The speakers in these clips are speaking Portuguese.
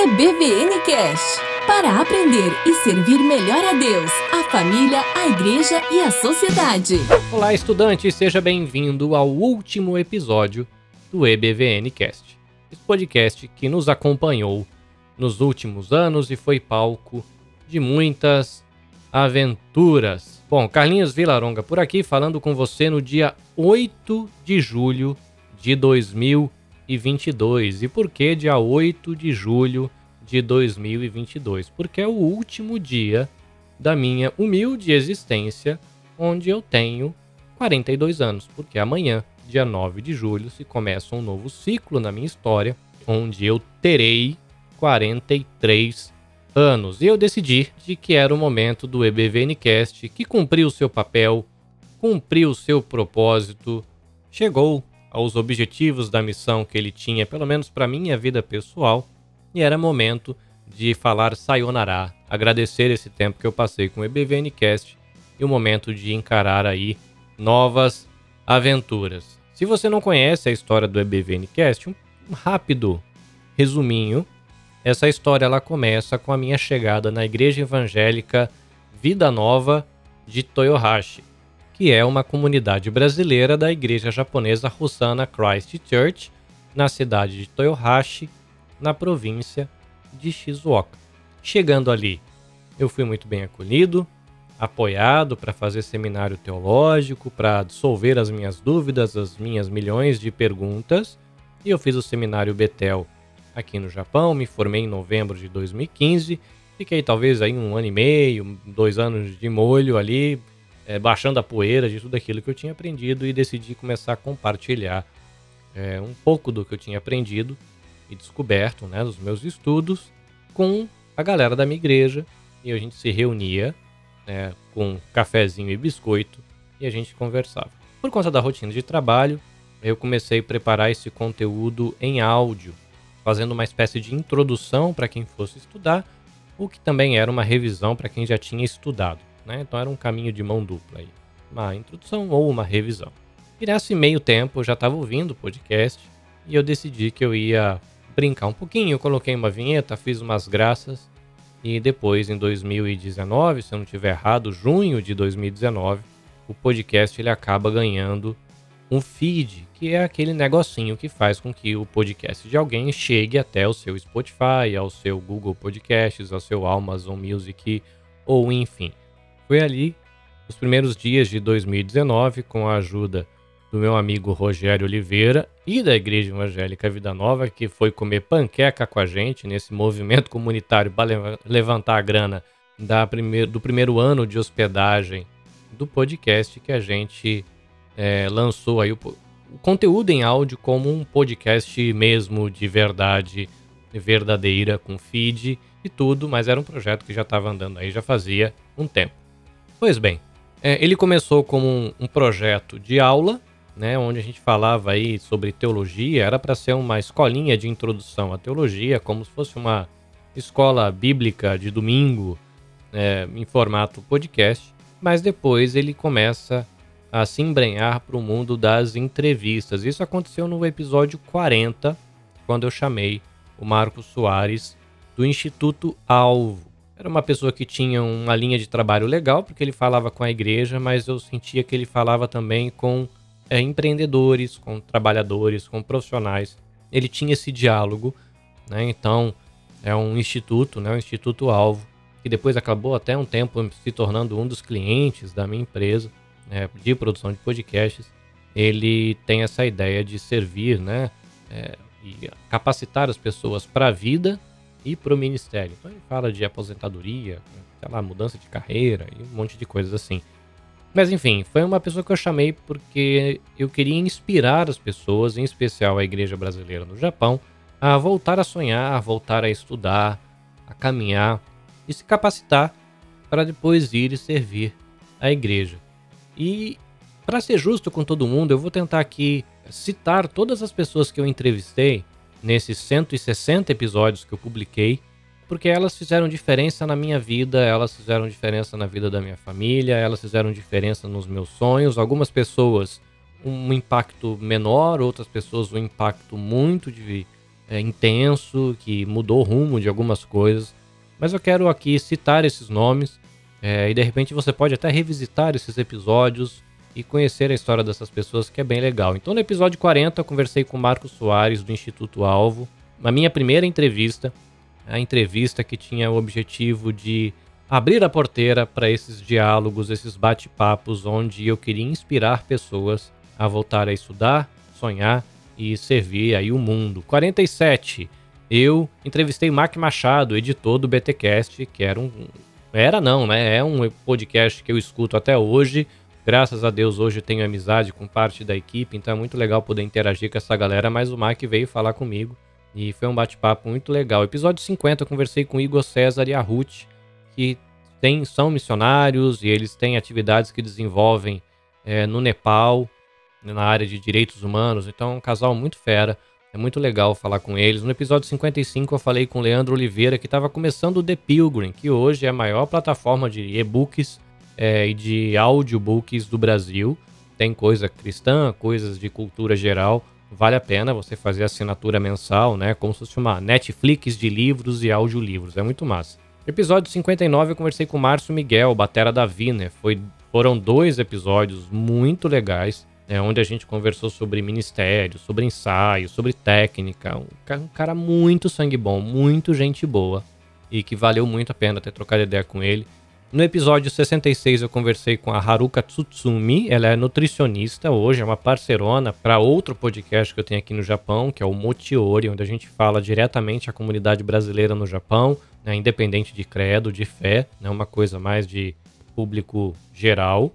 é BVN Cash. Para aprender e servir melhor a Deus, a família, a igreja e a sociedade. Olá, estudante, seja bem-vindo ao último episódio do EBVN Cast. Esse podcast que nos acompanhou nos últimos anos e foi palco de muitas aventuras. Bom, Carlinhos Vilaronga por aqui falando com você no dia 8 de julho de 2022. E por que dia 8 de julho de 2022? Porque é o último dia da minha humilde existência, onde eu tenho 42 anos, porque amanhã, dia 9 de julho, se começa um novo ciclo na minha história, onde eu terei 43 anos. E eu decidi de que era o momento do EBVNcast, que cumpriu o seu papel, cumpriu o seu propósito, chegou aos objetivos da missão que ele tinha, pelo menos para minha vida pessoal, e era momento de falar sayonara, agradecer esse tempo que eu passei com o EBVNcast e o momento de encarar aí novas aventuras. Se você não conhece a história do EBVNcast, um rápido resuminho. Essa história ela começa com a minha chegada na Igreja Evangélica Vida Nova de Toyohashi que é uma comunidade brasileira da igreja japonesa Hosanna Christ Church, na cidade de Toyohashi, na província de Shizuoka. Chegando ali, eu fui muito bem acolhido, apoiado para fazer seminário teológico, para dissolver as minhas dúvidas, as minhas milhões de perguntas, e eu fiz o seminário Betel aqui no Japão, me formei em novembro de 2015, fiquei talvez aí um ano e meio, dois anos de molho ali, é, baixando a poeira de tudo aquilo que eu tinha aprendido e decidi começar a compartilhar é, um pouco do que eu tinha aprendido e descoberto né, nos meus estudos com a galera da minha igreja. E a gente se reunia né, com cafezinho e biscoito e a gente conversava. Por conta da rotina de trabalho, eu comecei a preparar esse conteúdo em áudio, fazendo uma espécie de introdução para quem fosse estudar, o que também era uma revisão para quem já tinha estudado né? Então era um caminho de mão dupla aí. Uma introdução ou uma revisão. E nesse meio tempo eu já estava ouvindo o podcast e eu decidi que eu ia brincar um pouquinho. Eu coloquei uma vinheta, fiz umas graças e depois em 2019, se eu não estiver errado, junho de 2019, o podcast ele acaba ganhando um feed, que é aquele negocinho que faz com que o podcast de alguém chegue até o seu Spotify, ao seu Google Podcasts, ao seu Amazon Music ou enfim. Foi ali, nos primeiros dias de 2019, com a ajuda do meu amigo Rogério Oliveira e da Igreja Evangélica Vida Nova, que foi comer panqueca com a gente nesse movimento comunitário para levantar a grana da primeiro, do primeiro ano de hospedagem do podcast, que a gente é, lançou aí o, o conteúdo em áudio como um podcast mesmo de verdade verdadeira, com feed e tudo, mas era um projeto que já estava andando aí já fazia um tempo. Pois bem, é, ele começou como um, um, projeto de aula, né, onde a gente falava aí sobre teologia, era para ser uma escolinha de introdução à teologia, como se fosse uma escola bíblica de domingo, é, em formato podcast, mas depois ele começa a se embrenhar para o mundo das entrevistas. Isso aconteceu no episódio 40, quando eu chamei o Marcos Soares do Instituto Alvo. Era uma pessoa que tinha uma linha de trabalho legal, porque ele falava com a igreja, mas eu sentia que ele falava também com é, empreendedores, com trabalhadores, com profissionais. Ele tinha esse diálogo, né? Então, é um instituto, né? Um instituto alvo, que depois acabou até um tempo se tornando um dos clientes da minha empresa né? de produção de podcasts. Ele tem essa ideia de servir, né? É, e capacitar as pessoas para a vida e para o ministério. Então ele fala de aposentadoria, sei lá, mudança de carreira e um monte de coisas assim. Mas enfim, foi uma pessoa que eu chamei porque eu queria inspirar as pessoas, em especial a igreja brasileira no Japão, a voltar a sonhar, a voltar a estudar, a caminhar e se capacitar para depois ir e servir a igreja. E para ser justo com todo mundo, eu vou tentar aqui citar todas as pessoas que eu entrevistei nesses 160 episódios que eu publiquei, porque elas fizeram diferença na minha vida, elas fizeram diferença na vida da minha família, elas fizeram diferença nos meus sonhos. Algumas pessoas um impacto menor, outras pessoas um impacto muito de, é, intenso, que mudou o rumo de algumas coisas. Mas eu quero aqui citar esses nomes é, e de repente você pode até revisitar esses episódios e conhecer a história dessas pessoas, que é bem legal. Então, no episódio 40, eu conversei com o Marcos Soares, do Instituto Alvo. Na minha primeira entrevista, a entrevista que tinha o objetivo de abrir a porteira para esses diálogos, esses bate-papos, onde eu queria inspirar pessoas a voltar a estudar, sonhar e servir aí o mundo. 47. Eu entrevistei Mac Machado, editor do BTcast, que era um era não, né? É um podcast que eu escuto até hoje. Graças a Deus hoje tenho amizade com parte da equipe, então é muito legal poder interagir com essa galera, mas o Mac veio falar comigo e foi um bate-papo muito legal. Episódio 50 eu conversei com Igor César e a Ruth, que tem, são missionários e eles têm atividades que desenvolvem é, no Nepal, na área de direitos humanos. Então é um casal muito fera. É muito legal falar com eles. No episódio 55 eu falei com o Leandro Oliveira, que estava começando o The Pilgrim, que hoje é a maior plataforma de e-books é, e de audiobooks do Brasil. Tem coisa cristã, coisas de cultura geral. Vale a pena você fazer assinatura mensal, né? Como se fosse uma Netflix de livros e audiolivros. É muito massa. Episódio 59 eu conversei com Márcio Miguel, batera da Viner. Foi, foram dois episódios muito legais é, onde a gente conversou sobre ministério, sobre ensaio, sobre técnica. Um, um, cara muito sangue bom, muito gente boa e que valeu muito a pena ter trocado ideia com ele. No episódio 66 eu conversei com a Haruka Tsutsumi, ela é nutricionista hoje, é uma parcerona para outro podcast que eu tenho aqui no Japão, que é o Motiori, onde a gente fala diretamente à comunidade brasileira no Japão, né, independente de credo, de fé, né, uma coisa mais de público geral.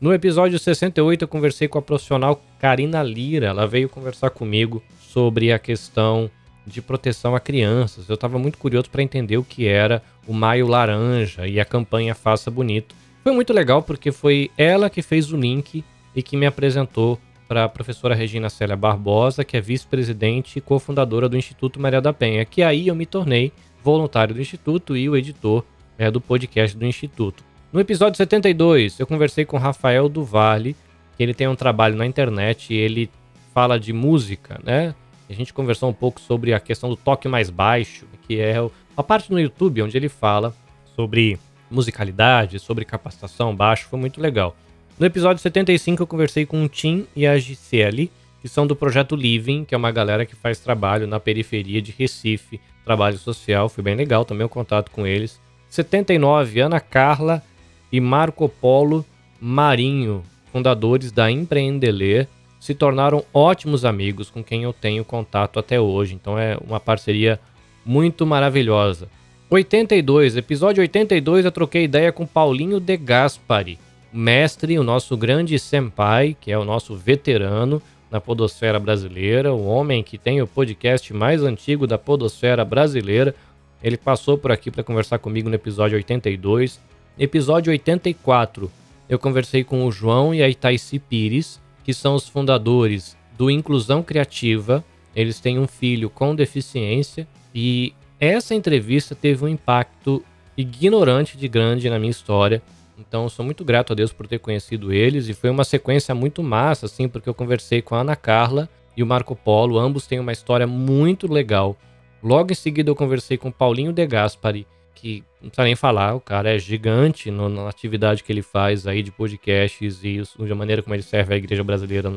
No episódio 68 eu conversei com a profissional Karina Lira. Ela veio conversar comigo sobre a questão de proteção a crianças. Eu estava muito curioso para entender o que era o Maio Laranja e a campanha Faça Bonito. Foi muito legal porque foi ela que fez o link e que me apresentou para a professora Regina Célia Barbosa, que é vice-presidente e cofundadora do Instituto Maria da Penha, que aí eu me tornei voluntário do Instituto e o editor é, do podcast do Instituto. No episódio 72, eu conversei com Rafael Duvalle, que ele tem um trabalho na internet e ele fala de música, né? A gente conversou um pouco sobre a questão do toque mais baixo, que é a parte no YouTube onde ele fala sobre musicalidade, sobre capacitação baixo, foi muito legal. No episódio 75 eu conversei com o Tim e a Gisele, que são do projeto Living, que é uma galera que faz trabalho na periferia de Recife, trabalho social, foi bem legal também o contato com eles. 79, Ana Carla e Marco Polo Marinho, fundadores da Empreendeler, se tornaram ótimos amigos com quem eu tenho contato até hoje. Então é uma parceria muito maravilhosa. 82, episódio 82, eu troquei ideia com Paulinho De Gaspari, mestre, o nosso grande senpai, que é o nosso veterano na podosfera brasileira, o homem que tem o podcast mais antigo da podosfera brasileira. Ele passou por aqui para conversar comigo no episódio 82. Episódio 84, eu conversei com o João e a Itaici Pires, que são os fundadores do Inclusão Criativa. Eles têm um filho com deficiência e essa entrevista teve um impacto ignorante de grande na minha história. Então, sou muito grato a Deus por ter conhecido eles e foi uma sequência muito massa, assim, porque eu conversei com a Ana Carla e o Marco Polo, ambos têm uma história muito legal. Logo em seguida, eu conversei com Paulinho De Gaspari, que não precisa nem falar, o cara é gigante no, na atividade que ele faz aí de podcasts e a maneira como ele serve a igreja brasileira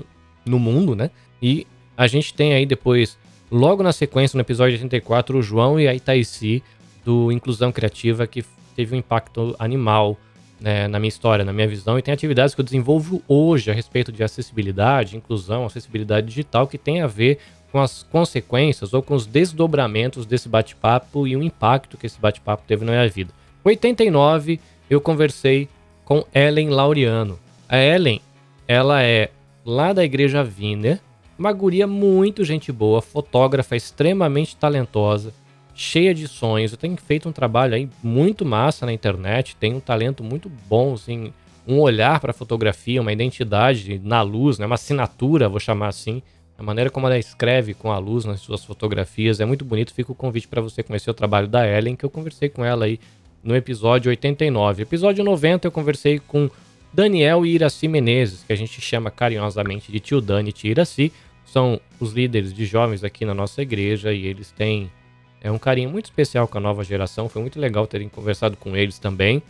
no mundo, né? E a gente tem aí depois, logo na sequência, no episódio 84, o João e a Itaici, do Inclusão Criativa, que teve um impacto animal né, na minha história, na minha visão, e tem atividades que eu desenvolvo hoje a respeito de acessibilidade, inclusão, acessibilidade digital, que tem a ver com as consequências ou com os desdobramentos desse bate-papo e o impacto que esse bate-papo teve na minha vida. 89, eu conversei com Ellen Laureano. A Ellen, ela é lá da Igreja Wiener, uma guria muito gente boa, fotógrafa extremamente talentosa, cheia de sonhos. Eu tenho feito um trabalho aí muito massa na internet, tem um talento muito bom, assim, um olhar para fotografia, uma identidade na luz, né, uma assinatura, vou chamar assim, a maneira como ela escreve com a luz nas suas fotografias é muito bonito. Fica o convite para você conhecer o trabalho da Ellen, que eu conversei com ela aí no episódio 89. Episódio 90 eu conversei com Daniel e Iraci Menezes, que a gente chama carinhosamente de tio Dani e tia Iraci. são os líderes de jovens aqui na nossa igreja e eles têm é, um carinho muito especial com a nova geração. Foi muito legal terem conversado com eles também.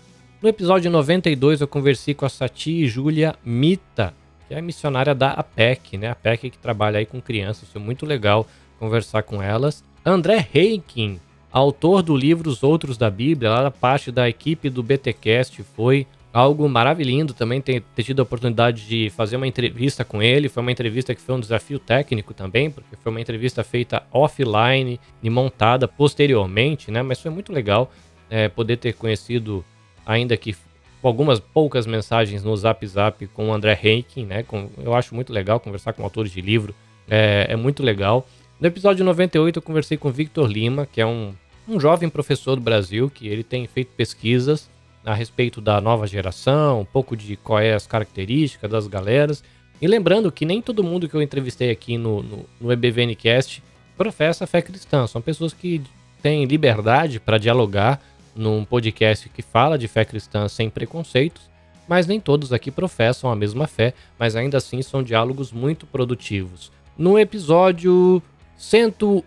No episódio 92 eu conversei com a Sati Júlia Mita, que é a missionária da APEC, né? A APEC que trabalha aí com crianças. Foi muito legal conversar com elas. André Reikin, autor do livro Os Outros da Bíblia, lá da parte da equipe do BTcast, foi algo maravilhoso também ter, ter tido a oportunidade de fazer uma entrevista com ele. Foi uma entrevista que foi um desafio técnico também, porque foi uma entrevista feita offline e montada posteriormente, né? Mas foi muito legal é, poder ter conhecido, ainda que algumas poucas mensagens no Zap Zap com o André Henkin, né? Com, eu acho muito legal conversar com autores de livro, é, é muito legal. No episódio 98 eu conversei com Victor Lima, que é um, um jovem professor do Brasil, que ele tem feito pesquisas a respeito da nova geração, um pouco de qual é as características das galeras. E lembrando que nem todo mundo que eu entrevistei aqui no, no, no EBVNcast professa fé cristã. São pessoas que têm liberdade para dialogar num podcast que fala de fé cristã sem preconceitos, mas nem todos aqui professam a mesma fé, mas ainda assim são diálogos muito produtivos. No episódio 101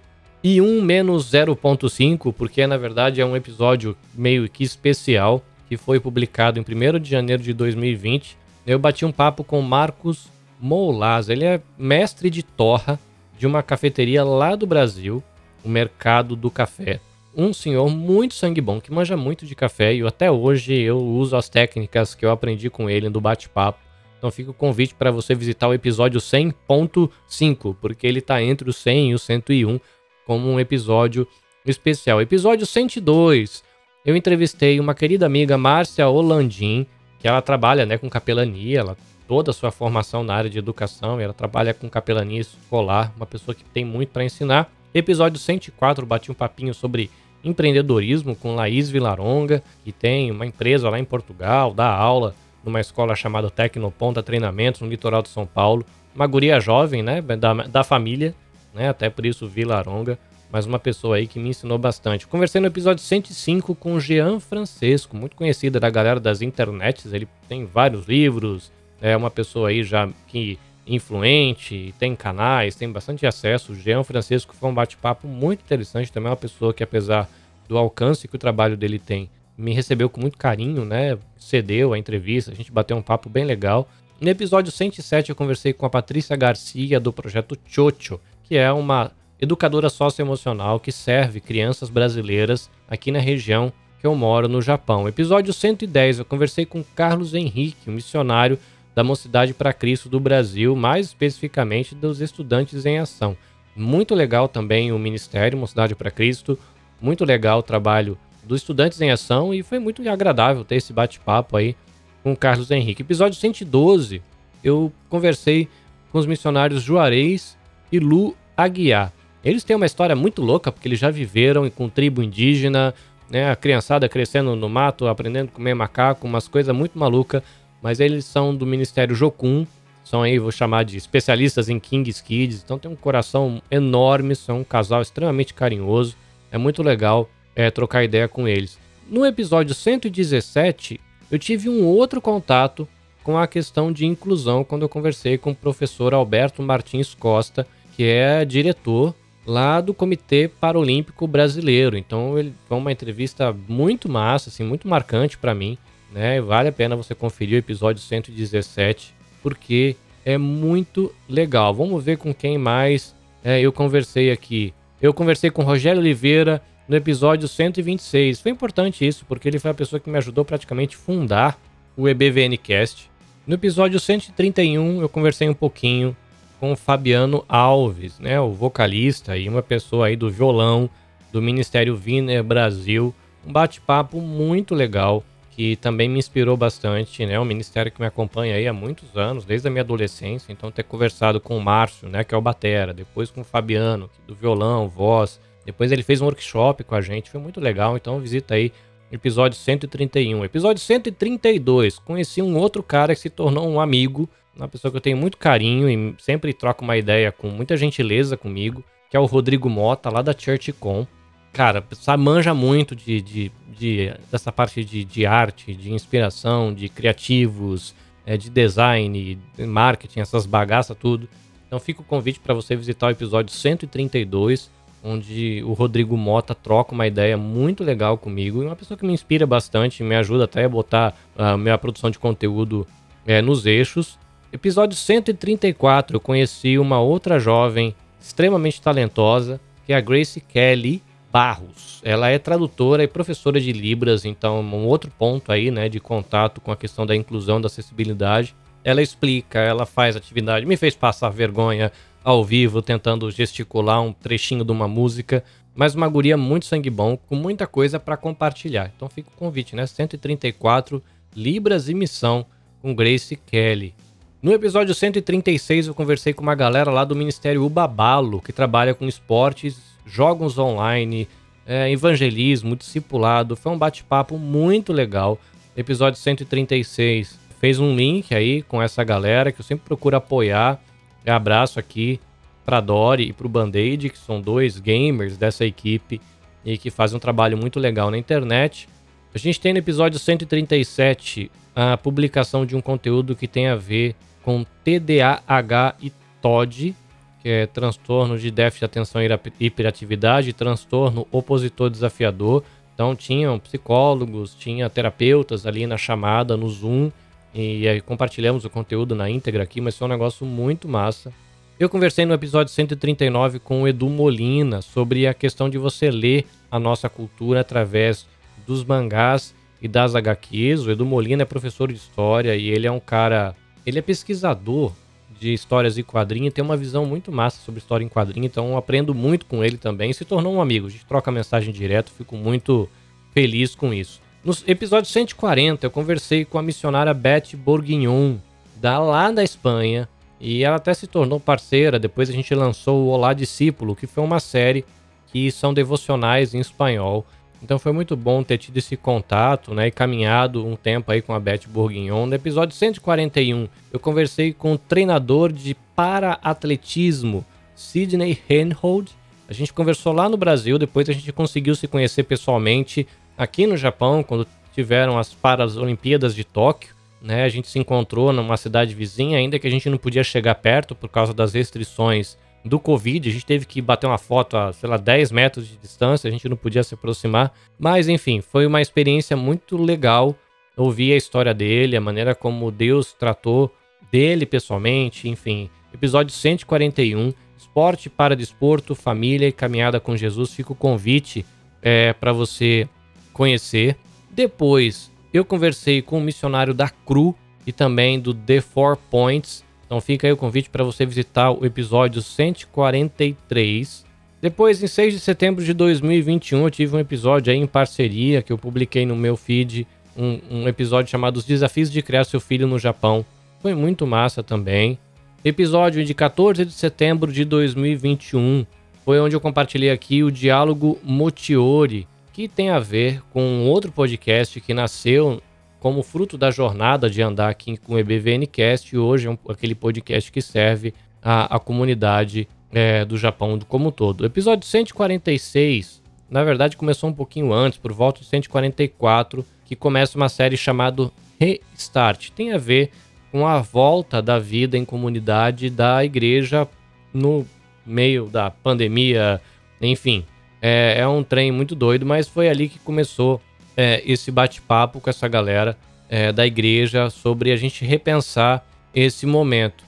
menos 0.5, porque na verdade é um episódio meio que especial, que foi publicado em 1 de janeiro de 2020, eu bati um papo com Marcos Moulaz. Ele é mestre de torra de uma cafeteria lá do Brasil, o Mercado do Café. Um senhor muito sangue bom, que manja muito de café e até hoje eu uso as técnicas que eu aprendi com ele no bate-papo. Então fica o convite para você visitar o episódio 100.5, porque ele está entre o 100 e o 101 como um episódio especial. Episódio 102, eu entrevistei uma querida amiga, Márcia Olandim, que ela trabalha né, com capelania, ela, toda a sua formação na área de educação, ela trabalha com capelania escolar, uma pessoa que tem muito para ensinar. Episódio 104, bati um papinho sobre empreendedorismo com Laís Vilaronga, que tem uma empresa lá em Portugal, dá aula numa escola chamada Tecnoponta Treinamentos, no litoral de São Paulo. Uma guria jovem, né, da, da família, né, até por isso Vilaronga mas uma pessoa aí que me ensinou bastante. Conversei no episódio 105 com Jean Francesco, muito conhecido da galera das internets, ele tem vários livros, é uma pessoa aí já que influente, tem canais, tem bastante acesso. Jean Francesco foi um bate-papo muito interessante, também é uma pessoa que apesar do alcance que o trabalho dele tem, me recebeu com muito carinho, né? Cedeu a entrevista, a gente bateu um papo bem legal. No episódio 107 eu conversei com a Patrícia Garcia do projeto Chocho, que é uma educadora socioemocional que serve crianças brasileiras aqui na região que eu moro no Japão. Episódio 110, eu conversei com Carlos Henrique, um missionário da Mocidade para Cristo do Brasil, mais especificamente dos estudantes em ação. Muito legal também o Ministério Mocidade para Cristo, muito legal o trabalho dos estudantes em ação e foi muito agradável ter esse bate-papo aí com Carlos Henrique. Episódio 112, eu conversei com os missionários Juarez e Lu Aguiar. Eles têm uma história muito louca, porque eles já viveram com tribo indígena, né? A criançada crescendo no mato, aprendendo a comer macaco, umas coisas muito malucas. Mas eles são do Ministério Jocum, são aí, vou chamar de especialistas em King's Kids, então tem um coração enorme, são um casal extremamente carinhoso. É muito legal é, trocar ideia com eles. No episódio 117, eu tive um outro contato com a questão de inclusão quando eu conversei com o professor Alberto Martins Costa, que é diretor lá do Comitê Paralímpico Brasileiro. Então ele foi uma entrevista muito massa, assim, muito marcante para mim, né? Vale a pena você conferir o episódio 117, porque é muito legal. Vamos ver com quem mais é, eu conversei aqui. Eu conversei com Rogério Oliveira no episódio 126. Foi importante isso, porque ele foi a pessoa que me ajudou praticamente a fundar o EBVNcast. No episódio 131 eu conversei um pouquinho com o Fabiano Alves, né, o vocalista e uma pessoa aí do violão do Ministério Wiener Brasil. Um bate-papo muito legal que também me inspirou bastante, né? Um ministério que me acompanha aí há muitos anos, desde a minha adolescência. Então, ter conversado com o Márcio, né, que é o batera, depois com o Fabiano, do violão, voz. Depois ele fez um workshop com a gente, foi muito legal. Então, visita aí episódio 131. Episódio 132, conheci um outro cara que se tornou um amigo uma pessoa que eu tenho muito carinho e sempre troca uma ideia com muita gentileza comigo, que é o Rodrigo Mota, lá da ChurchCon. Cara, sabe, manja muito de, de, de dessa parte de, de, arte, de inspiração, de criativos, é, de design, de marketing, essas bagaças tudo. Então fica o convite para você visitar o episódio 132, onde o Rodrigo Mota troca uma ideia muito legal comigo e uma pessoa que me inspira bastante, me ajuda até a botar a minha produção de conteúdo é, nos eixos. Episódio 134, eu conheci uma outra jovem extremamente talentosa, que é a Grace Kelly Barros. Ela é tradutora e professora de Libras, então um outro ponto aí, né, de contato com a questão da inclusão, da acessibilidade. Ela explica, ela faz atividade, me fez passar vergonha ao vivo, tentando gesticular um trechinho de uma música, mas uma guria muito sangue bom, com muita coisa para compartilhar. Então fica o convite, né? 134 Libras e Missão com Grace Kelly. No episódio 136 eu conversei com uma galera lá do Ministério Ubabalo, que trabalha com esportes, jogos online, é, evangelismo, discipulado. Foi um bate-papo muito legal. Episódio 136 fez um link aí com essa galera que eu sempre procuro apoiar. Abraço aqui para Dori e para o Band-Aid, que são dois gamers dessa equipe e que fazem um trabalho muito legal na internet. A gente tem no episódio 137 a publicação de um conteúdo que tem a ver com TDAH e TOD, que é transtorno de déficit de atenção e hiperatividade, transtorno opositor desafiador. Então tinham psicólogos, tinha terapeutas ali na chamada, no Zoom, e aí compartilhamos o conteúdo na íntegra aqui, mas foi um negócio muito massa. Eu conversei no episódio 139 com o Edu Molina sobre a questão de você ler a nossa cultura através dos mangás e das HQs. O Edu Molina é professor de história e ele é um cara ele é pesquisador de histórias e quadrinhos tem uma visão muito massa sobre história em quadrinho, então aprendo muito com ele também. Se tornou um amigo, a gente troca mensagem direto, fico muito feliz com isso. No episódio 140, eu conversei com a missionária Beth Bourguignon, da lá da Espanha, e ela até se tornou parceira. Depois a gente lançou o Olá Discípulo, que foi uma série que são devocionais em espanhol. Então foi muito bom ter tido esse contato, né, e caminhado um tempo aí com a Beth Bourguignon. No episódio 141, eu conversei com o treinador de para-atletismo, Sidney Henhold. A gente conversou lá no Brasil, depois a gente conseguiu se conhecer pessoalmente aqui no Japão, quando tiveram as Paralimpíadas de Tóquio. Né, a gente se encontrou numa cidade vizinha, ainda que a gente não podia chegar perto por causa das restrições do Covid, a gente teve que bater uma foto a, sei lá, 10 metros de distância, a gente não podia se aproximar. Mas, enfim, foi uma experiência muito legal ouvir a história dele, a maneira como Deus tratou dele pessoalmente, enfim. Episódio 141, Esporte para Desporto, Família e Caminhada com Jesus. Fica o convite é, para você conhecer. Depois, eu conversei com o missionário da CRU e também do The Four Points, então fica aí o convite para você visitar o episódio 143. Depois, em 6 de setembro de 2021, eu tive um episódio aí em parceria que eu publiquei no meu feed, um, um episódio chamado Os Desafios de Criar Seu Filho no Japão. Foi muito massa também. Episódio de 14 de setembro de 2021 foi onde eu compartilhei aqui o diálogo Motiori, que tem a ver com outro podcast que nasceu como fruto da jornada de andar aqui com o EBVNcast, hoje é um, aquele podcast que serve à, comunidade é, do Japão como um todo. O episódio 146, na verdade, começou um pouquinho antes, por volta de 144, que começa uma série chamada Restart. Tem a ver com a volta da vida em comunidade da igreja no meio da pandemia, enfim. É, é um trem muito doido, mas foi ali que começou é, esse bate-papo com essa galera é, da igreja sobre a gente repensar esse momento.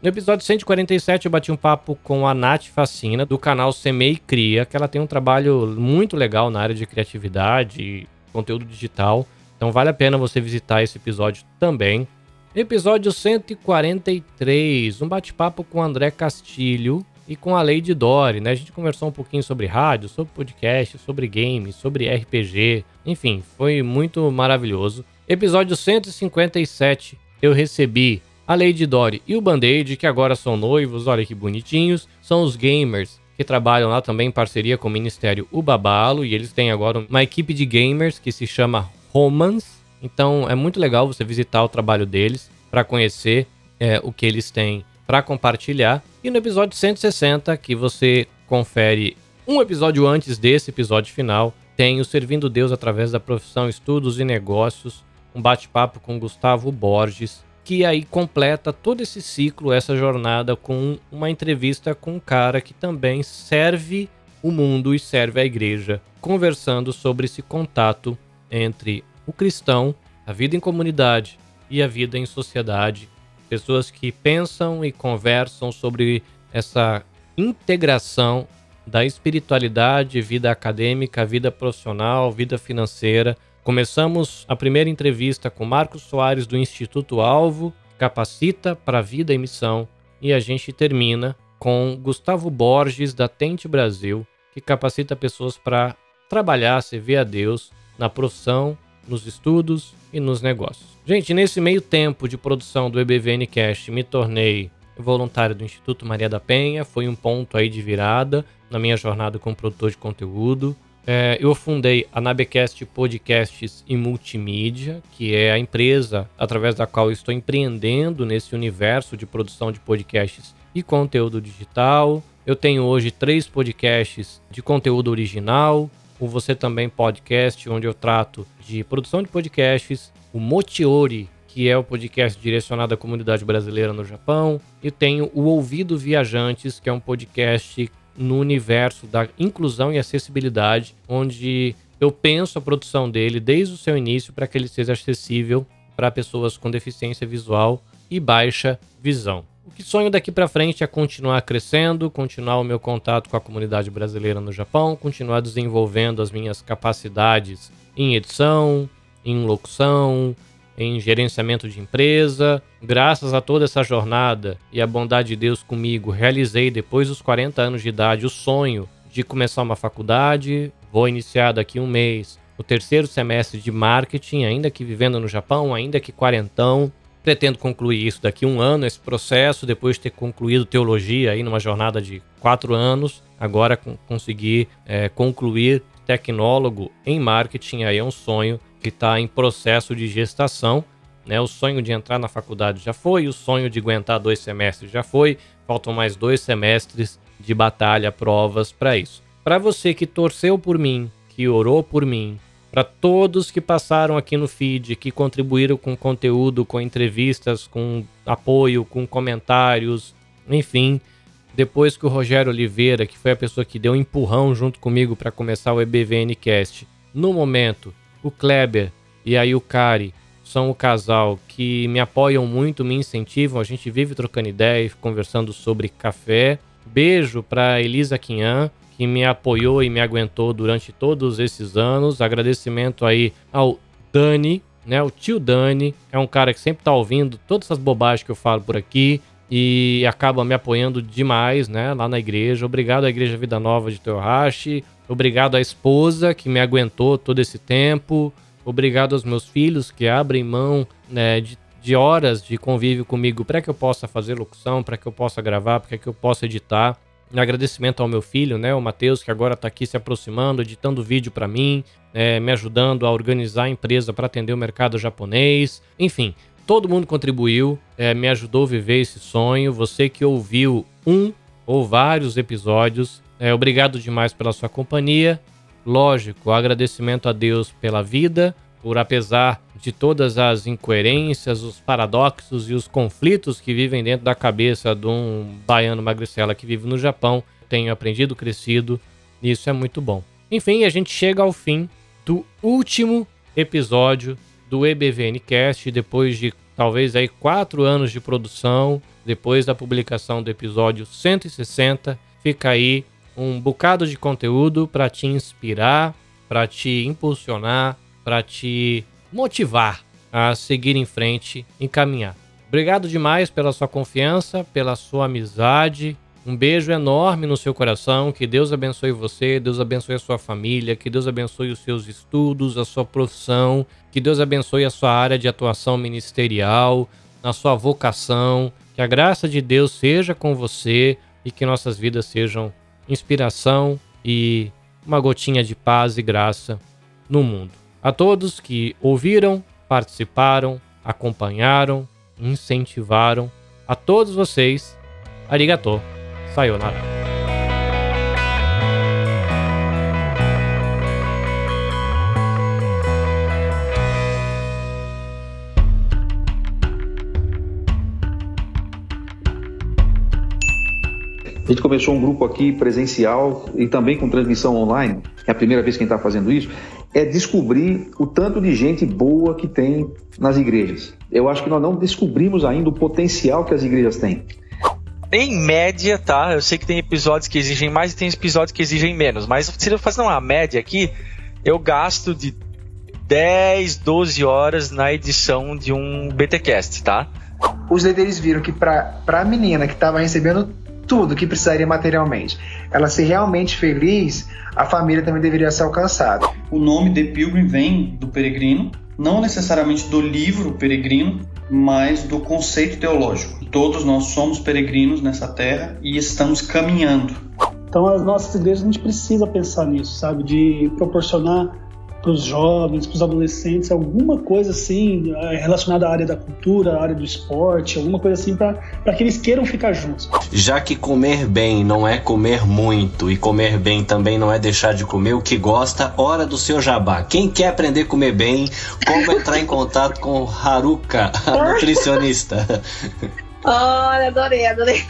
No episódio 147 eu bati um papo com a Nath Facina, do canal Semei Cria, que ela tem um trabalho muito legal na área de criatividade e conteúdo digital. Então vale a pena você visitar esse episódio também. Episódio 143, um bate-papo com André Castilho, e com a Lady Dory, né? A gente conversou um pouquinho sobre rádio, sobre podcast, sobre games, sobre RPG, enfim, foi muito maravilhoso. Episódio 157, eu recebi a Lady Dory e o Band-Aid, que agora são noivos, olha que bonitinhos, são os gamers que trabalham lá também em parceria com o Ministério Ubabalo e eles têm agora uma equipe de gamers que se chama Romans. Então é muito legal você visitar o trabalho deles para conhecer é, o que eles têm para compartilhar. E no episódio 160, que você confere um episódio antes desse episódio final, tem o Servindo Deus através da profissão, estudos e negócios, um bate-papo com Gustavo Borges, que aí completa todo esse ciclo, essa jornada com uma entrevista com um cara que também serve o mundo e serve a igreja, conversando sobre esse contato entre o cristão, a vida em comunidade e a vida em sociedade. Pessoas que pensam e conversam sobre essa integração da espiritualidade, vida acadêmica, vida profissional, vida financeira. Começamos a primeira entrevista com Marcos Soares do Instituto Alvo, capacita para vida e missão, e a gente termina com Gustavo Borges da Tente Brasil, que capacita pessoas para trabalhar, servir a Deus na profissão, nos estudos e nos negócios. Gente, nesse meio tempo de produção do EBVN Cash, me tornei voluntário do Instituto Maria da Penha, foi um ponto aí de virada na minha jornada como produtor de conteúdo. É, eu fundei a Nabecast Podcasts e Multimídia, que é a empresa através da qual estou empreendendo nesse universo de produção de podcasts e conteúdo digital. Eu tenho hoje três podcasts de conteúdo original, o Você Também Podcast, onde eu trato de produção de podcasts, o Motiori, que é o podcast direcionado à comunidade brasileira no Japão, e tenho o Ouvido Viajantes, que é um podcast no universo da inclusão e acessibilidade, onde eu penso a produção dele desde o seu início para que ele seja acessível para pessoas com deficiência visual e baixa visão. O que sonho daqui para frente é continuar crescendo, continuar o meu contato com a comunidade brasileira no Japão, continuar desenvolvendo as minhas capacidades em edição, em locução, em gerenciamento de empresa. Graças a toda essa jornada e a bondade de Deus comigo, realizei depois dos 40 anos de idade o sonho de começar uma faculdade. Vou iniciar daqui um mês o terceiro semestre de marketing, ainda que vivendo no Japão, ainda que quarentão. Pretendo concluir isso daqui um ano, esse processo, depois de ter concluído teologia aí numa jornada de quatro anos. Agora conseguir é, concluir tecnólogo em marketing, aí é um sonho que está em processo de gestação. Né? O sonho de entrar na faculdade já foi, o sonho de aguentar dois semestres já foi, faltam mais dois semestres de batalha, provas para isso. Para você que torceu por mim, que orou por mim, para todos que passaram aqui no feed, que contribuíram com conteúdo, com entrevistas, com apoio, com comentários, enfim. Depois que o Rogério Oliveira, que foi a pessoa que deu um empurrão junto comigo para começar o EBVN Cast, no momento, o Kleber e aí o Kari são o casal que me apoiam muito, me incentivam. A gente vive trocando ideias, conversando sobre café. Beijo para Elisa Quinhan, que me apoiou e me aguentou durante todos esses anos. Agradecimento aí ao Dani, né? O tio Dani é um cara que sempre tá ouvindo todas essas bobagens que eu falo por aqui e acaba me apoiando demais, né? Lá na igreja. Obrigado à Igreja Vida Nova de Teohashi. Obrigado à esposa que me aguentou todo esse tempo. Obrigado aos meus filhos que abrem mão né, de, de horas de convívio comigo para que eu possa fazer locução, para que eu possa gravar, para que eu possa editar. Agradecimento ao meu filho, né, o Matheus, que agora está aqui se aproximando, editando vídeo para mim, é, me ajudando a organizar a empresa para atender o mercado japonês. Enfim, todo mundo contribuiu, é, me ajudou a viver esse sonho. Você que ouviu um ou vários episódios, é, obrigado demais pela sua companhia. Lógico, agradecimento a Deus pela vida, por apesar de todas as incoerências, os paradoxos e os conflitos que vivem dentro da cabeça de um baiano magricela que vive no Japão, tenho aprendido, crescido, e isso é muito bom. Enfim, a gente chega ao fim do último episódio do EBVN Cast, depois de talvez aí quatro anos de produção, depois da publicação do episódio 160, fica aí um bocado de conteúdo para te inspirar, para te impulsionar, para te motivar a seguir em frente, encaminhar. Obrigado demais pela sua confiança, pela sua amizade. Um beijo enorme no seu coração. Que Deus abençoe você, Deus abençoe a sua família, que Deus abençoe os seus estudos, a sua profissão, que Deus abençoe a sua área de atuação ministerial, na sua vocação. Que a graça de Deus seja com você e que nossas vidas sejam inspiração e uma gotinha de paz e graça no mundo. A todos que ouviram, participaram, acompanharam, incentivaram, a todos vocês, arigato, sayonara. A gente começou um grupo aqui presencial e também com transmissão online, é a primeira vez que a gente está fazendo isso, é descobrir o tanto de gente boa que tem nas igrejas. Eu acho que nós não descobrimos ainda o potencial que as igrejas têm. Em média, tá? Eu sei que tem episódios que exigem mais e tem episódios que exigem menos, mas se eu fazer uma média aqui, eu gasto de 10, 12 horas na edição de um BTcast, tá? Os líderes viram que para a menina que estava recebendo tudo que precisaria materialmente, ela ser realmente feliz, a família também deveria ser alcançada. O nome The Pilgrim vem do peregrino, não necessariamente do livro peregrino, mas do conceito teológico. Todos nós somos peregrinos nessa terra e estamos caminhando. Então, as nossas igrejas, a gente precisa pensar nisso, sabe? De proporcionar para os jovens, para os adolescentes, alguma coisa assim eh, relacionada à área da cultura, à área do esporte, alguma coisa assim para que eles queiram ficar juntos. Já que comer bem não é comer muito e comer bem também não é deixar de comer o que gosta, hora do seu jabá. Quem quer aprender a comer bem, como entrar em contato com Haruka, a nutricionista? Olha, adorei, adorei.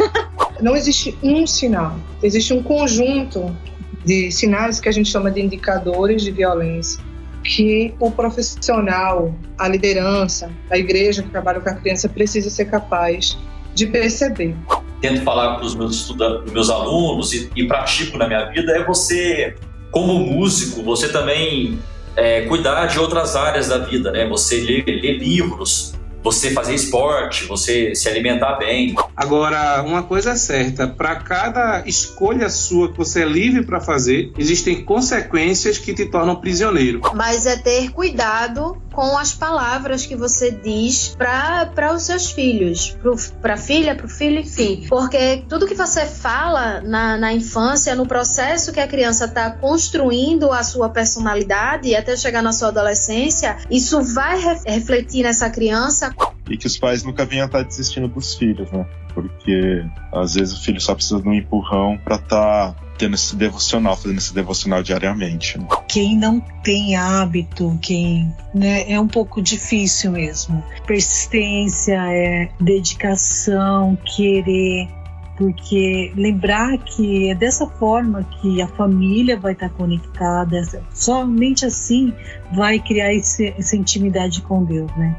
Não existe um sinal, existe um conjunto de sinais que a gente chama de indicadores de violência que o profissional, a liderança, a igreja que trabalha com a criança precisa ser capaz de perceber. Tento falar para os meus, meus alunos e, e pratico na minha vida é você, como músico, você também é, cuidar de outras áreas da vida, né? Você ler, ler livros, você fazer esporte, você se alimentar bem. Agora, uma coisa é certa, para cada escolha sua que você é livre para fazer, existem consequências que te tornam prisioneiro. Mas é ter cuidado com as palavras que você diz para os seus filhos, para a filha, para o filho, enfim. Porque tudo que você fala na, na infância, no processo que a criança está construindo a sua personalidade até chegar na sua adolescência, isso vai re refletir nessa criança e que os pais nunca venham estar desistindo dos filhos, né? Porque às vezes o filho só precisa de um empurrão para estar tá tendo esse devocional, fazendo esse devocional diariamente. Né? Quem não tem hábito, quem né, é um pouco difícil mesmo. Persistência, é dedicação, querer, porque lembrar que é dessa forma que a família vai estar conectada, somente assim vai criar esse, essa intimidade com Deus, né?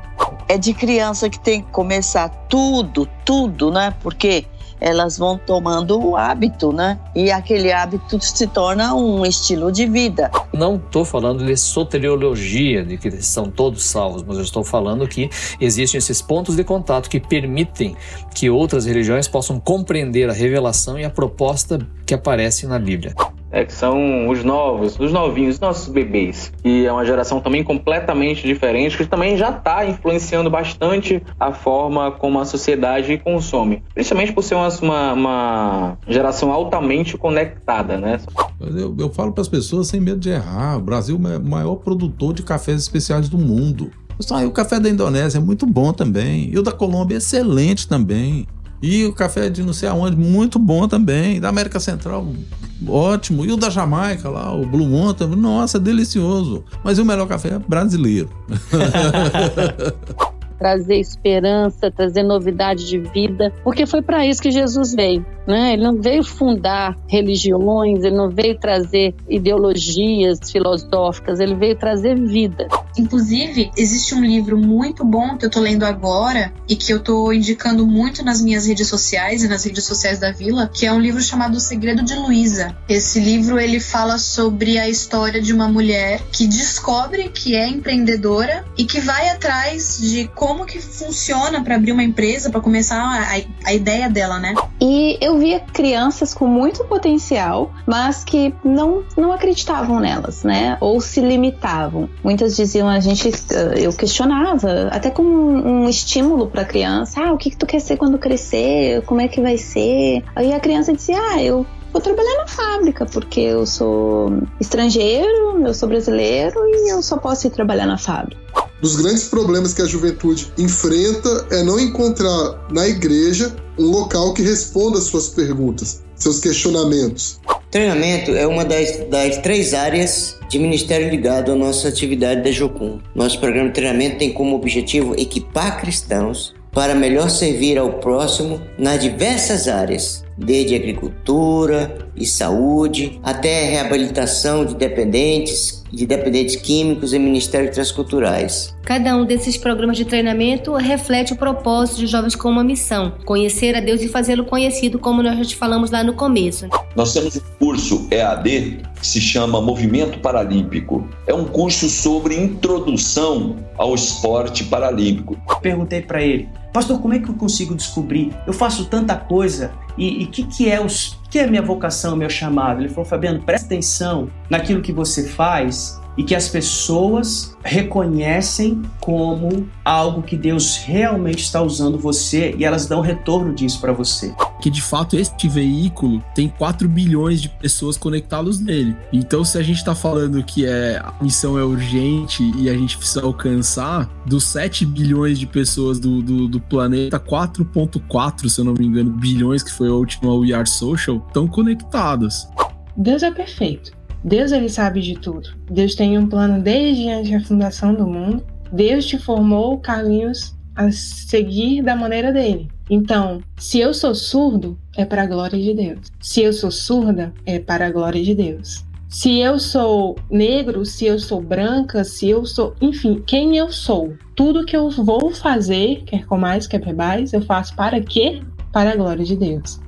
É de criança que tem que começar tudo, tudo, né? Porque elas vão tomando o hábito, né? E aquele hábito se torna um estilo de vida. Não estou falando de soteriologia, de que são todos salvos, mas eu estou falando que existem esses pontos de contato que permitem que outras religiões possam compreender a revelação e a proposta que aparece na Bíblia é, que são os novos, os novinhos, nossos bebês, que é uma geração também completamente diferente, que também já está influenciando bastante a forma como a sociedade consome, principalmente por ser uma, uma geração altamente conectada, né? Eu, eu falo para as pessoas sem medo de errar, o Brasil é o maior produtor de cafés especiais do mundo. Ah, o café da Indonésia é muito bom também, e o da Colômbia é excelente também. E o café de não sei aonde, muito bom também. Da América Central, ótimo. E o da Jamaica lá, o Blue Mountain, nossa, delicioso. Mas o melhor café é brasileiro. trazer esperança, trazer novidade de vida, porque foi para isso que Jesus veio. Né? Ele não veio fundar religiões, ele não veio trazer ideologias filosóficas, ele veio trazer vida. Inclusive, existe um livro muito bom que eu tô lendo agora e que eu tô indicando muito nas minhas redes sociais e nas redes sociais da Vila, que é um livro chamado O Segredo de Luísa. Esse livro ele fala sobre a história de uma mulher que descobre que é empreendedora e que vai atrás de como que funciona para abrir uma empresa, para começar a, a ideia dela, né? E eu via crianças com muito potencial, mas que não, não acreditavam nelas, né? Ou se limitavam. Muitas diziam, a gente, eh, eu questionava, até como um, um estímulo para a criança: ah, o que, que tu quer ser quando crescer? Como é que vai ser? Aí a criança dizia: ah, eu vou trabalhar na fábrica, porque eu sou estrangeiro, eu sou brasileiro e eu só posso ir trabalhar na fábrica. Dos grandes problemas que a juventude enfrenta é não encontrar na igreja um local que responda às suas perguntas, seus questionamentos. Treinamento é uma das, das três áreas de ministério ligado à nossa atividade da Jocum. Nosso programa de treinamento tem como objetivo equipar cristãos para melhor servir ao próximo nas diversas áreas desde agricultura e saúde até reabilitação de dependentes, de dependentes químicos e ministérios transculturais. Cada um desses programas de treinamento reflete o propósito de jovens com uma missão: conhecer a Deus e fazê-lo conhecido, como nós já te falamos lá no começo. Nós temos um curso EAD que se chama Movimento Paralímpico. É um curso sobre introdução ao esporte paralímpico. Perguntei para ele, pastor, como é que eu consigo descobrir? Eu faço tanta coisa e o que, que é os que é minha vocação, meu chamado? Ele falou, Fabiano, presta atenção naquilo que você faz e que as pessoas reconhecem como algo que Deus realmente está usando você e elas dão retorno disso para você. Que de fato este veículo tem 4 bilhões de pessoas conectadas nele. Então, se a gente está falando que é, a missão é urgente e a gente precisa alcançar, dos 7 bilhões de pessoas do, do, do planeta, 4,4, se eu não me engano, bilhões, que foi a última We Are Social, estão conectadas. Deus é perfeito. Deus ele sabe de tudo. Deus tem um plano desde antes da fundação do mundo. Deus te formou caminhos a seguir da maneira dele. Então, se eu sou surdo, é para a glória de Deus. Se eu sou surda, é para a glória de Deus. Se eu sou negro, se eu sou branca, se eu sou, enfim, quem eu sou, tudo que eu vou fazer, quer comais, quer bebais, eu faço para quê? Para a glória de Deus.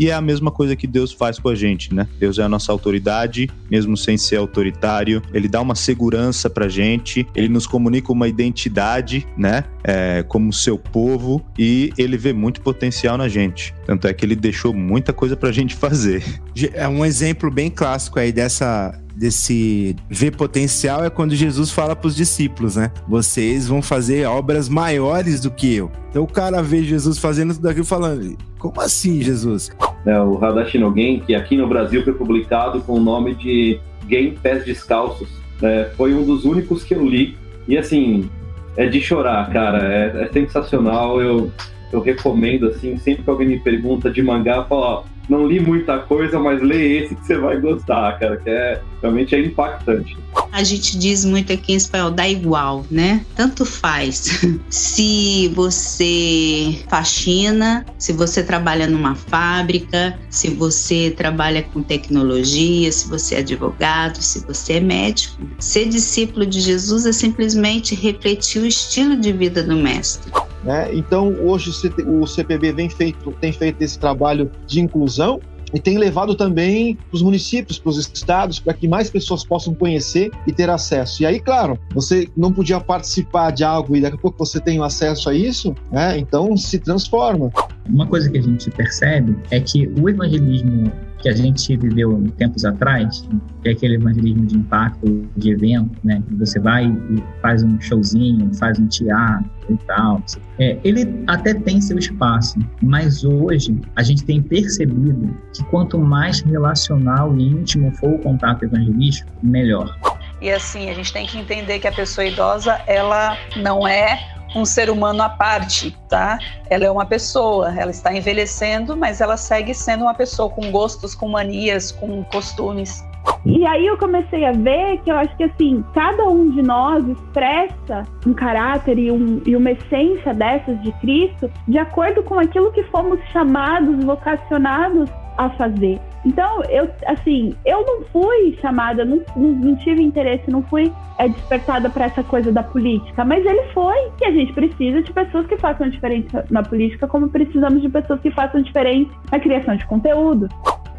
E é a mesma coisa que Deus faz com a gente, né? Deus é a nossa autoridade, mesmo sem ser autoritário. Ele dá uma segurança pra gente, ele nos comunica uma identidade, né? É, como seu povo, e ele vê muito potencial na gente. Tanto é que ele deixou muita coisa pra gente fazer. É um exemplo bem clássico aí dessa desse ver potencial é quando Jesus fala para os discípulos, né? Vocês vão fazer obras maiores do que eu. Então o cara vê Jesus fazendo tudo aquilo falando, como assim, Jesus? É, o Hadashi no Gen, que aqui no Brasil foi publicado com o nome de Gen Pés Descalços. É, foi um dos únicos que eu li. E assim, é de chorar, cara. É, é sensacional. Eu, eu recomendo, assim, sempre que alguém me pergunta de mangá, eu falo, ó, não li muita coisa, mas lê esse que você vai gostar, cara, que é realmente é impactante. A gente diz muito aqui em espanhol, dá igual, né? Tanto faz. se você faxina, se você trabalha numa fábrica, se você trabalha com tecnologia, se você é advogado, se você é médico. Ser discípulo de Jesus é simplesmente refletir o estilo de vida do mestre. Né? Então, hoje o CPB vem feito, tem feito esse trabalho de inclusão e tem levado também para os municípios, para os estados, para que mais pessoas possam conhecer e ter acesso. E aí, claro, você não podia participar de algo e daqui a pouco você tem acesso a isso, né? então se transforma. Uma coisa que a gente percebe é que o evangelismo que a gente viveu tempos atrás, é aquele evangelismo de impacto, de evento, né? Você vai e faz um showzinho, faz um teatro e tal. É, ele até tem seu espaço, mas hoje a gente tem percebido que quanto mais relacional e íntimo for o contato evangelístico, melhor. E assim, a gente tem que entender que a pessoa idosa, ela não é um ser humano à parte, tá? Ela é uma pessoa, ela está envelhecendo, mas ela segue sendo uma pessoa com gostos, com manias, com costumes. E aí eu comecei a ver que eu acho que assim, cada um de nós expressa um caráter e, um, e uma essência dessas de Cristo de acordo com aquilo que fomos chamados, vocacionados a fazer. Então, eu, assim, eu não fui chamada, não, não, não tive interesse, não fui é, despertada para essa coisa da política, mas ele foi. E a gente precisa de pessoas que façam diferença na política, como precisamos de pessoas que façam diferença na criação de conteúdo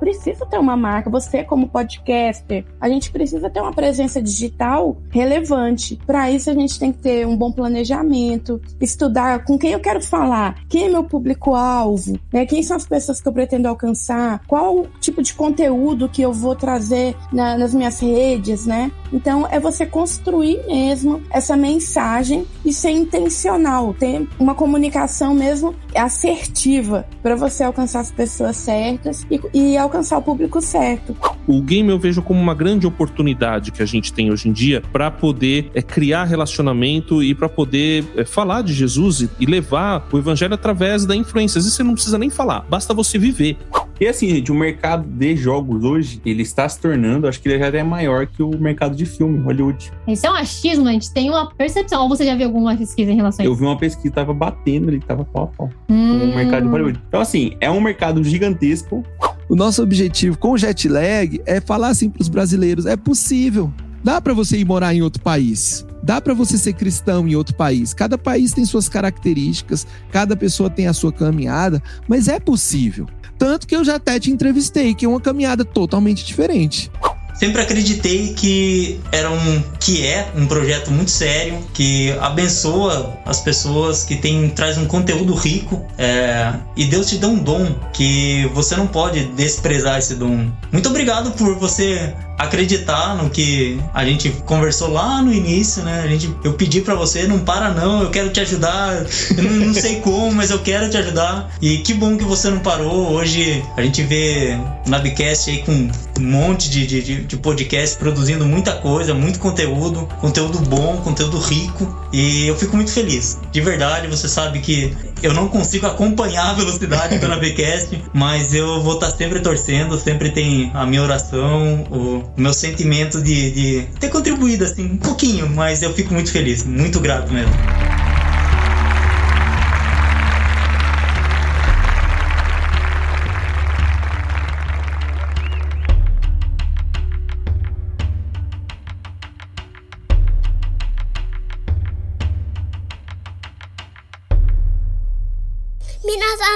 precisa ter uma marca. Você, como podcaster, a gente precisa ter uma presença digital relevante. Para isso, a gente tem que ter um bom planejamento, estudar com quem eu quero falar, quem é meu público-alvo, né? quem são as pessoas que eu pretendo alcançar, qual tipo de conteúdo que eu vou trazer na, nas minhas redes, né? Então, é você construir mesmo essa mensagem e ser intencional, ter uma comunicação mesmo assertiva para você alcançar as pessoas certas e, e alcançar o público certo. O game eu vejo como uma grande oportunidade que a gente tem hoje em dia para poder é, criar relacionamento e para poder é, falar de Jesus e, e levar o evangelho através da influência. Às vezes você não precisa nem falar, basta você viver. E assim, gente, o mercado de jogos hoje, ele está se tornando, acho que ele já é maior que o mercado de filme, Hollywood. Isso é um achismo, a gente tem uma percepção. Ou você já viu alguma pesquisa em relação a Eu isso? vi uma pesquisa que tava batendo, ele tava pau a pau Hum. o mercado de Hollywood. Então, assim, é um mercado gigantesco. O nosso objetivo com o jet lag é falar assim para os brasileiros: é possível. Dá para você ir morar em outro país. Dá para você ser cristão em outro país. Cada país tem suas características, cada pessoa tem a sua caminhada, mas é possível. Tanto que eu já até te entrevistei, que é uma caminhada totalmente diferente. Sempre acreditei que era um que é um projeto muito sério, que abençoa as pessoas, que tem traz um conteúdo rico é, e Deus te dá um dom que você não pode desprezar esse dom. Muito obrigado por você acreditar no que a gente conversou lá no início, né? A gente, eu pedi pra você, não para não, eu quero te ajudar. Eu não, não sei como, mas eu quero te ajudar. E que bom que você não parou. Hoje a gente vê o Nabcast aí com um monte de, de, de, produzindo muita coisa, muito conteúdo, conteúdo bom, conteúdo rico. E eu fico muito feliz. De verdade, você sabe que eu não consigo acompanhar a velocidade do Nabcast, mas eu vou estar sempre torcendo, sempre tem a minha oração, o meu sentimento de, de ter contribuído assim um pouquinho, mas eu fico muito feliz, muito grato mesmo.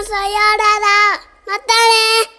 さよなら。またね